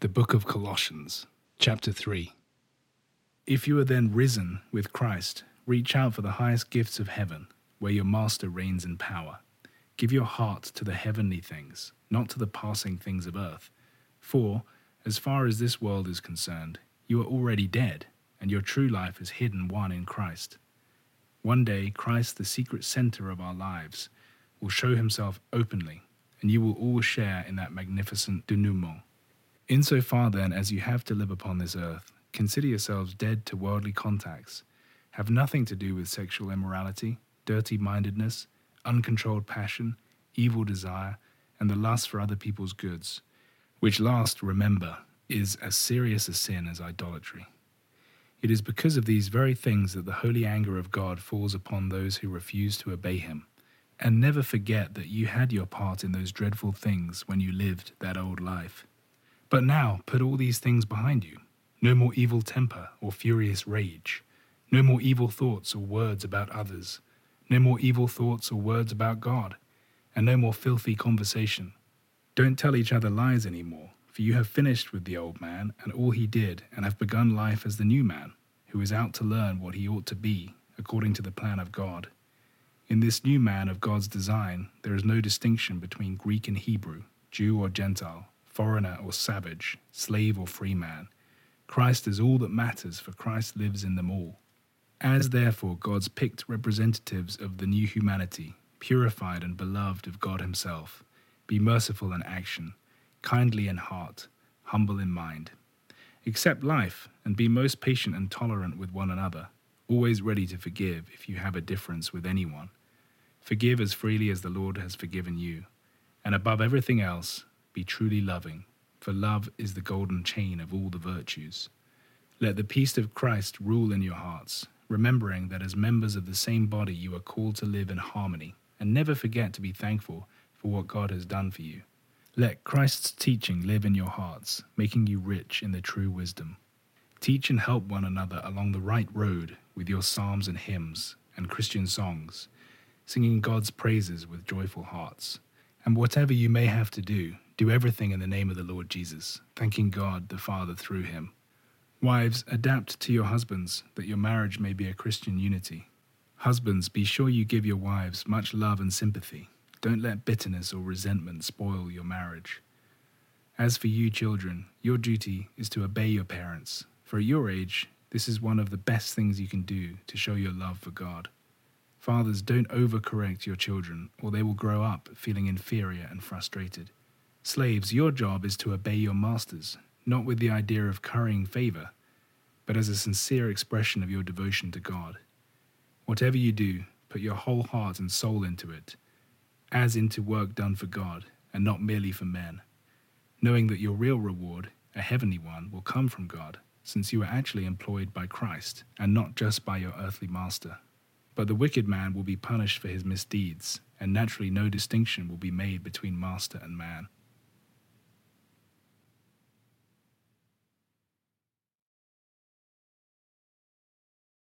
The Book of Colossians, Chapter 3. If you are then risen with Christ, reach out for the highest gifts of heaven, where your Master reigns in power. Give your heart to the heavenly things, not to the passing things of earth. For, as far as this world is concerned, you are already dead, and your true life is hidden one in Christ. One day, Christ, the secret center of our lives, will show himself openly, and you will all share in that magnificent denouement. Insofar then as you have to live upon this earth, consider yourselves dead to worldly contacts. Have nothing to do with sexual immorality, dirty mindedness, uncontrolled passion, evil desire, and the lust for other people's goods, which last, remember, is as serious a sin as idolatry. It is because of these very things that the holy anger of God falls upon those who refuse to obey Him. And never forget that you had your part in those dreadful things when you lived that old life. But now put all these things behind you. No more evil temper or furious rage, no more evil thoughts or words about others, no more evil thoughts or words about God, and no more filthy conversation. Don't tell each other lies any more, for you have finished with the old man and all he did, and have begun life as the new man, who is out to learn what he ought to be, according to the plan of God. In this new man of God's design, there is no distinction between Greek and Hebrew, Jew or Gentile foreigner or savage, slave or free man. Christ is all that matters, for Christ lives in them all. As therefore God's picked representatives of the new humanity, purified and beloved of God Himself, be merciful in action, kindly in heart, humble in mind. Accept life and be most patient and tolerant with one another, always ready to forgive if you have a difference with anyone. Forgive as freely as the Lord has forgiven you. And above everything else, be truly loving, for love is the golden chain of all the virtues. Let the peace of Christ rule in your hearts, remembering that as members of the same body you are called to live in harmony, and never forget to be thankful for what God has done for you. Let Christ's teaching live in your hearts, making you rich in the true wisdom. Teach and help one another along the right road with your psalms and hymns and Christian songs, singing God's praises with joyful hearts. And whatever you may have to do, do everything in the name of the Lord Jesus, thanking God the Father through him. Wives, adapt to your husbands, that your marriage may be a Christian unity. Husbands, be sure you give your wives much love and sympathy. Don't let bitterness or resentment spoil your marriage. As for you, children, your duty is to obey your parents, for at your age, this is one of the best things you can do to show your love for God. Fathers, don't overcorrect your children, or they will grow up feeling inferior and frustrated. Slaves, your job is to obey your masters, not with the idea of currying favor, but as a sincere expression of your devotion to God. Whatever you do, put your whole heart and soul into it, as into work done for God, and not merely for men, knowing that your real reward, a heavenly one, will come from God, since you are actually employed by Christ, and not just by your earthly master. But the wicked man will be punished for his misdeeds, and naturally no distinction will be made between master and man.